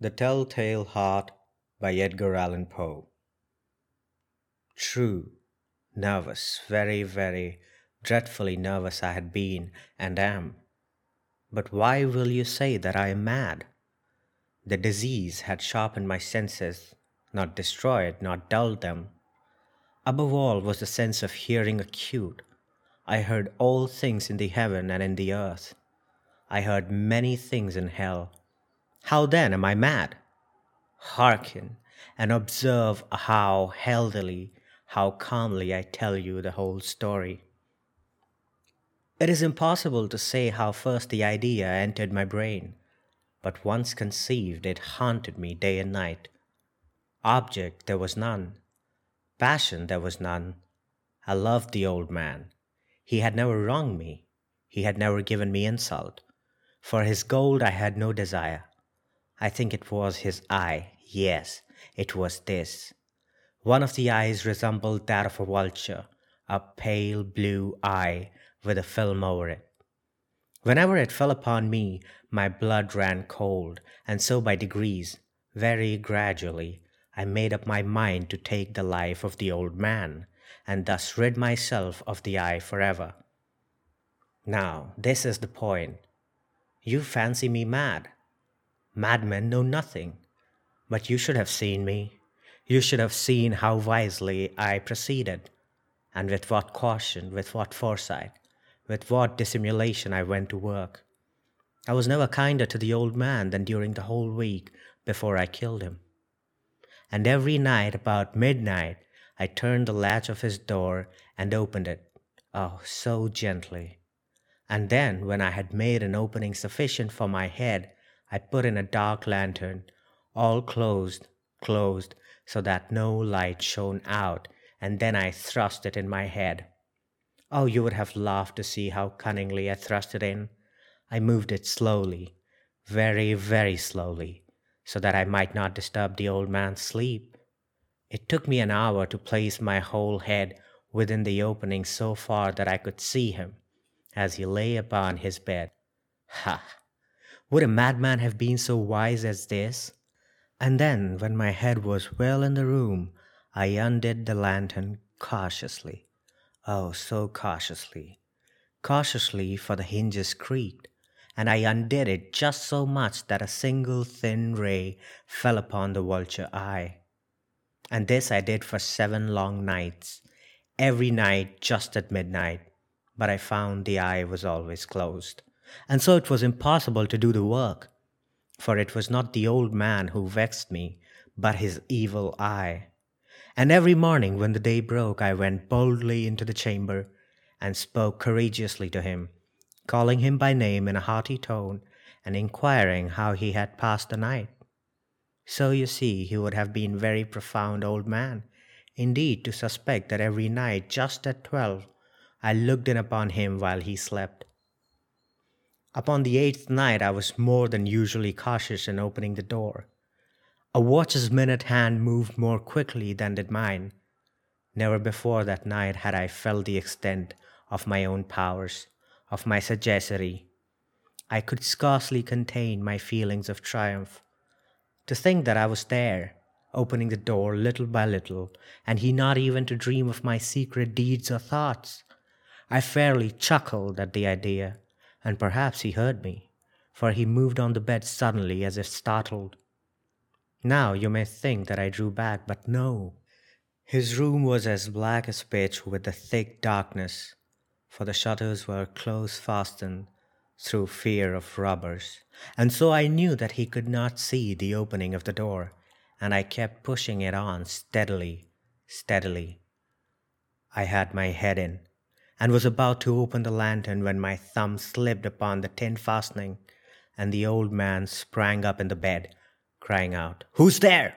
The Telltale Heart by Edgar Allan Poe. True, nervous, very, very dreadfully nervous I had been and am. But why will you say that I am mad? The disease had sharpened my senses, not destroyed, not dulled them. Above all was the sense of hearing acute. I heard all things in the heaven and in the earth. I heard many things in hell. How then am I mad? Hearken and observe how healthily, how calmly I tell you the whole story. It is impossible to say how first the idea entered my brain, but once conceived, it haunted me day and night. Object there was none, passion there was none. I loved the old man. He had never wronged me, he had never given me insult. For his gold I had no desire. I think it was his eye. Yes, it was this. One of the eyes resembled that of a vulture, a pale blue eye with a film over it. Whenever it fell upon me, my blood ran cold, and so by degrees, very gradually, I made up my mind to take the life of the old man, and thus rid myself of the eye forever. Now, this is the point. You fancy me mad. Madmen know nothing. But you should have seen me. You should have seen how wisely I proceeded, and with what caution, with what foresight, with what dissimulation I went to work. I was never kinder to the old man than during the whole week before I killed him. And every night about midnight, I turned the latch of his door and opened it, oh, so gently. And then, when I had made an opening sufficient for my head, I put in a dark lantern, all closed, closed, so that no light shone out, and then I thrust it in my head. Oh, you would have laughed to see how cunningly I thrust it in. I moved it slowly, very, very slowly, so that I might not disturb the old man's sleep. It took me an hour to place my whole head within the opening so far that I could see him as he lay upon his bed. Ha! Would a madman have been so wise as this? And then, when my head was well in the room, I undid the lantern cautiously. Oh, so cautiously. Cautiously, for the hinges creaked, and I undid it just so much that a single thin ray fell upon the vulture eye. And this I did for seven long nights, every night just at midnight, but I found the eye was always closed and so it was impossible to do the work. For it was not the old man who vexed me, but his evil eye. And every morning when the day broke, I went boldly into the chamber and spoke courageously to him, calling him by name in a hearty tone and inquiring how he had passed the night. So you see, he would have been very profound old man, indeed, to suspect that every night, just at twelve, I looked in upon him while he slept Upon the eighth night, I was more than usually cautious in opening the door. A watch's minute hand moved more quickly than did mine. Never before that night had I felt the extent of my own powers, of my sagacity. I could scarcely contain my feelings of triumph. To think that I was there, opening the door little by little, and he not even to dream of my secret deeds or thoughts. I fairly chuckled at the idea and perhaps he heard me, for he moved on the bed suddenly as if startled. Now you may think that I drew back, but no. His room was as black as pitch with the thick darkness, for the shutters were close fastened through fear of robbers, and so I knew that he could not see the opening of the door, and I kept pushing it on steadily, steadily. I had my head in, and was about to open the lantern when my thumb slipped upon the tin fastening, and the old man sprang up in the bed, crying out, Who's there?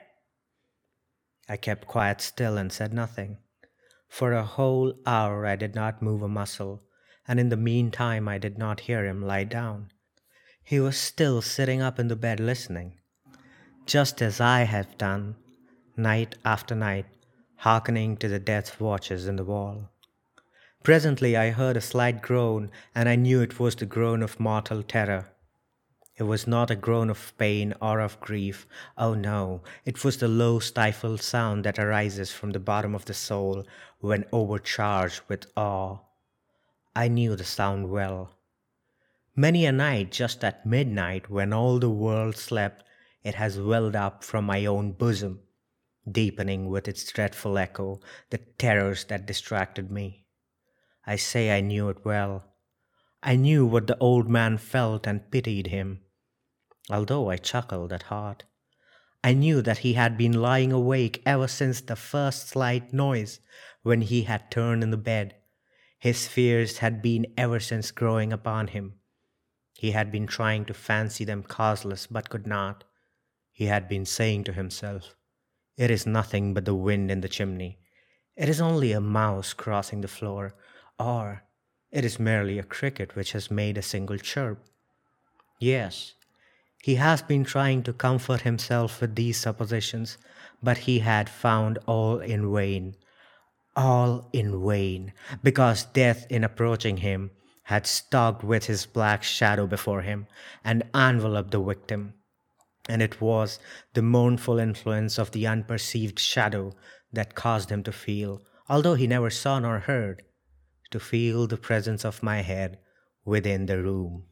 I kept quite still and said nothing. For a whole hour I did not move a muscle, and in the meantime I did not hear him lie down. He was still sitting up in the bed listening, just as I have done, night after night, hearkening to the death watches in the wall. Presently I heard a slight groan, and I knew it was the groan of mortal terror. It was not a groan of pain or of grief. Oh no, it was the low, stifled sound that arises from the bottom of the soul when overcharged with awe. I knew the sound well. Many a night, just at midnight, when all the world slept, it has welled up from my own bosom, deepening with its dreadful echo the terrors that distracted me. I say I knew it well. I knew what the old man felt and pitied him although I chuckled at heart. I knew that he had been lying awake ever since the first slight noise when he had turned in the bed. His fears had been ever since growing upon him. He had been trying to fancy them causeless, but could not. He had been saying to himself, It is nothing but the wind in the chimney. It is only a mouse crossing the floor, or it is merely a cricket which has made a single chirp. Yes, he has been trying to comfort himself with these suppositions, but he had found all in vain. All in vain, because death, in approaching him, had stalked with his black shadow before him and enveloped the victim. And it was the mournful influence of the unperceived shadow that caused him to feel, although he never saw nor heard, to feel the presence of my head within the room.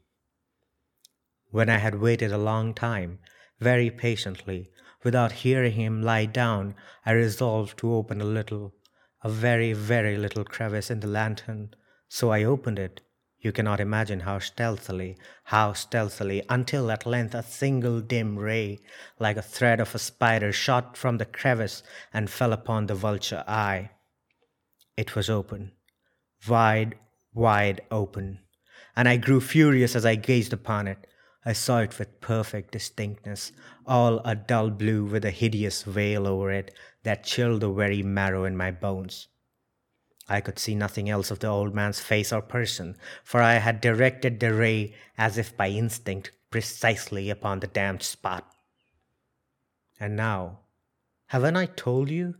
When I had waited a long time, very patiently, without hearing him lie down, I resolved to open a little, a very, very little crevice in the lantern. So I opened it. You cannot imagine how stealthily, how stealthily, until at length a single dim ray, like a thread of a spider, shot from the crevice and fell upon the vulture eye. It was open, wide, wide open, and I grew furious as I gazed upon it. I saw it with perfect distinctness, all a dull blue with a hideous veil over it that chilled the very marrow in my bones. I could see nothing else of the old man's face or person, for I had directed the ray as if by instinct precisely upon the damned spot. And now, haven't I told you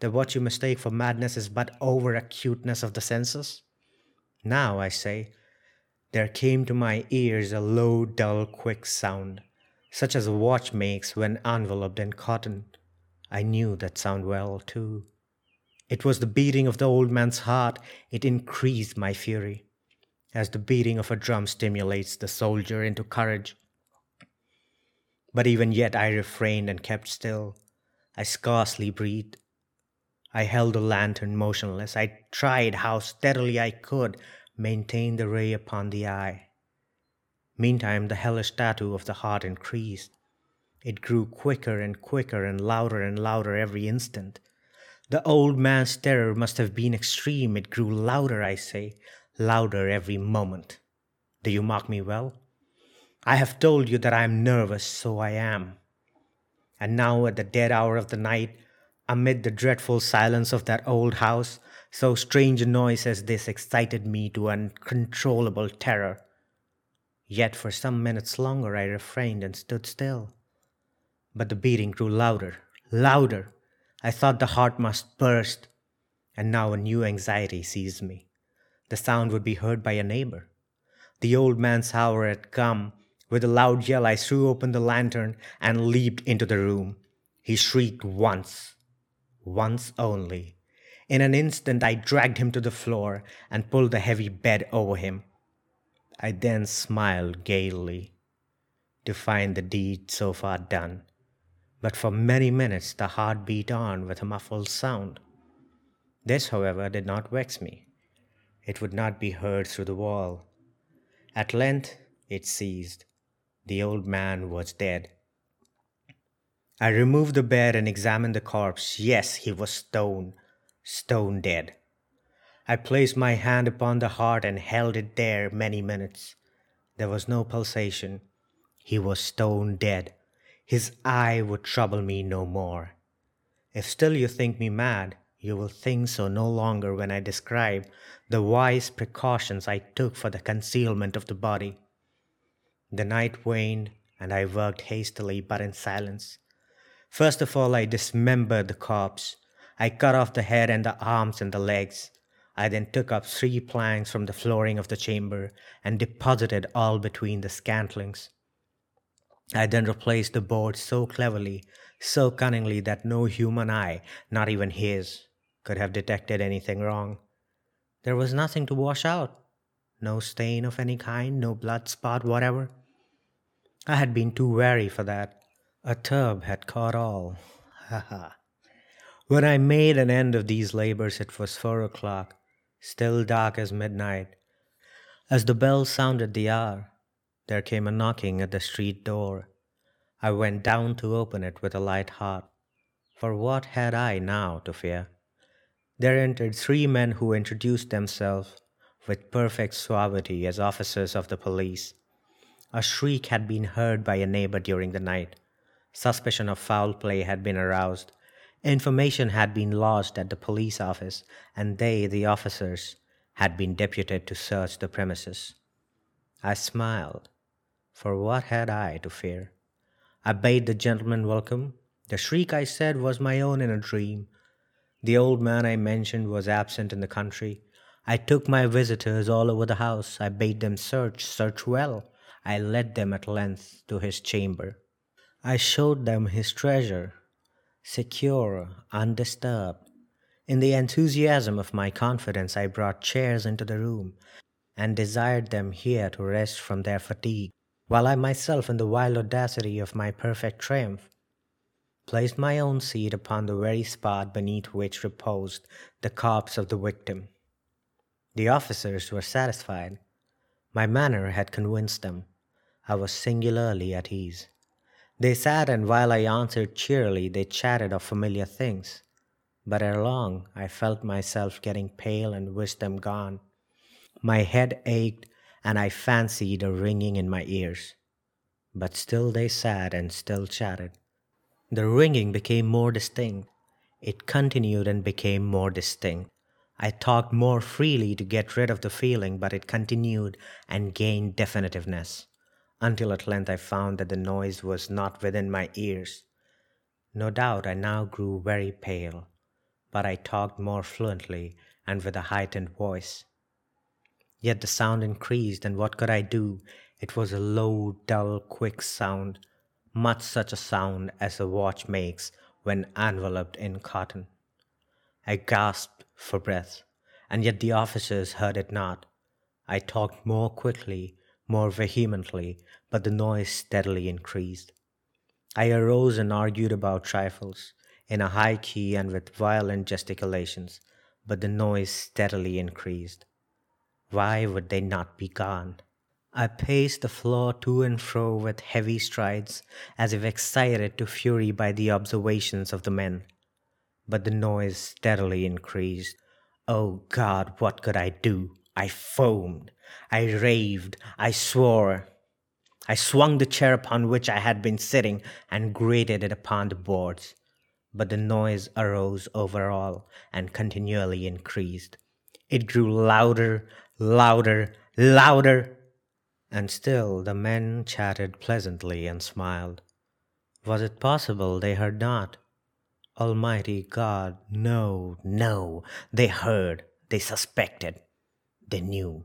that what you mistake for madness is but over acuteness of the senses? Now, I say, there came to my ears a low, dull, quick sound, such as a watch makes when enveloped in cotton. I knew that sound well, too. It was the beating of the old man's heart. It increased my fury, as the beating of a drum stimulates the soldier into courage. But even yet I refrained and kept still. I scarcely breathed. I held the lantern motionless. I tried how steadily I could maintain the ray upon the eye. Meantime, the hellish tattoo of the heart increased. It grew quicker and quicker and louder and louder every instant. The old man's terror must have been extreme. It grew louder, I say, louder every moment. Do you mark me well? I have told you that I am nervous, so I am. And now, at the dead hour of the night, amid the dreadful silence of that old house, so strange a noise as this excited me to uncontrollable terror. Yet for some minutes longer I refrained and stood still. But the beating grew louder, louder. I thought the heart must burst. And now a new anxiety seized me. The sound would be heard by a neighbor. The old man's hour had come. With a loud yell, I threw open the lantern and leaped into the room. He shrieked once, once only in an instant, I dragged him to the floor and pulled the heavy bed over him. I then smiled gaily to find the deed so far done, but for many minutes the heart beat on with a muffled sound. This, however, did not vex me. It would not be heard through the wall. At length it ceased. The old man was dead. I removed the bed and examined the corpse. Yes, he was stone stone dead. I placed my hand upon the heart and held it there many minutes. There was no pulsation. He was stone dead. His eye would trouble me no more. If still you think me mad, you will think so no longer when I describe the wise precautions I took for the concealment of the body. The night waned, and I worked hastily but in silence. First of all, I dismembered the corpse I cut off the head and the arms and the legs. I then took up three planks from the flooring of the chamber and deposited all between the scantlings. I then replaced the board so cleverly, so cunningly that no human eye, not even his, could have detected anything wrong. There was nothing to wash out, no stain of any kind, no blood spot whatever. I had been too wary for that. A tub had caught all. Ha ha. When I made an end of these labors, it was four o'clock, still dark as midnight. As the bell sounded the hour, there came a knocking at the street door. I went down to open it with a light heart, for what had I now to fear? There entered three men who introduced themselves with perfect suavity as officers of the police. A shriek had been heard by a neighbor during the night. Suspicion of foul play had been aroused. Information had been lodged at the police office, and they, the officers, had been deputed to search the premises. I smiled, for what had I to fear? I bade the gentleman welcome. The shriek, I said, was my own in a dream. The old man I mentioned was absent in the country. I took my visitors all over the house. I bade them search, search well. I led them at length to his chamber. I showed them his treasure, secure, undisturbed. In the enthusiasm of my confidence, I brought chairs into the room and desired them here to rest from their fatigue, while I myself, in the wild audacity of my perfect triumph, placed my own seat upon the very spot beneath which reposed the corpse of the victim. The officers were satisfied. My manner had convinced them. I was singularly at ease. They sat, and while I answered cheerily, they chatted of familiar things. But ere long, I felt myself getting pale and wished them gone. My head ached, and I fancied a ringing in my ears. But still they sat and still chatted. The ringing became more distinct. It continued and became more distinct. I talked more freely to get rid of the feeling, but it continued and gained definitiveness until at length I found that the noise was not within my ears. No doubt I now grew very pale, but I talked more fluently and with a heightened voice. Yet the sound increased, and what could I do? It was a low, dull, quick sound, much such a sound as a watch makes when enveloped in cotton. I gasped for breath, and yet the officers heard it not. I talked more quickly more vehemently, but the noise steadily increased. I arose and argued about trifles, in a high key and with violent gesticulations, but the noise steadily increased. Why would they not be gone? I paced the floor to and fro with heavy strides, as if excited to fury by the observations of the men. But the noise steadily increased. Oh God, what could I do? I foamed. I raved, I swore. I swung the chair upon which I had been sitting and grated it upon the boards. But the noise arose over all and continually increased. It grew louder, louder, louder, and still the men chatted pleasantly and smiled. Was it possible they heard not? Almighty God, no, no, they heard, they suspected, they knew.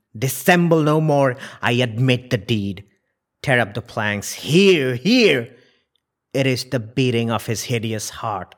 Dissemble no more. I admit the deed. Tear up the planks. Here, here. It is the beating of his hideous heart.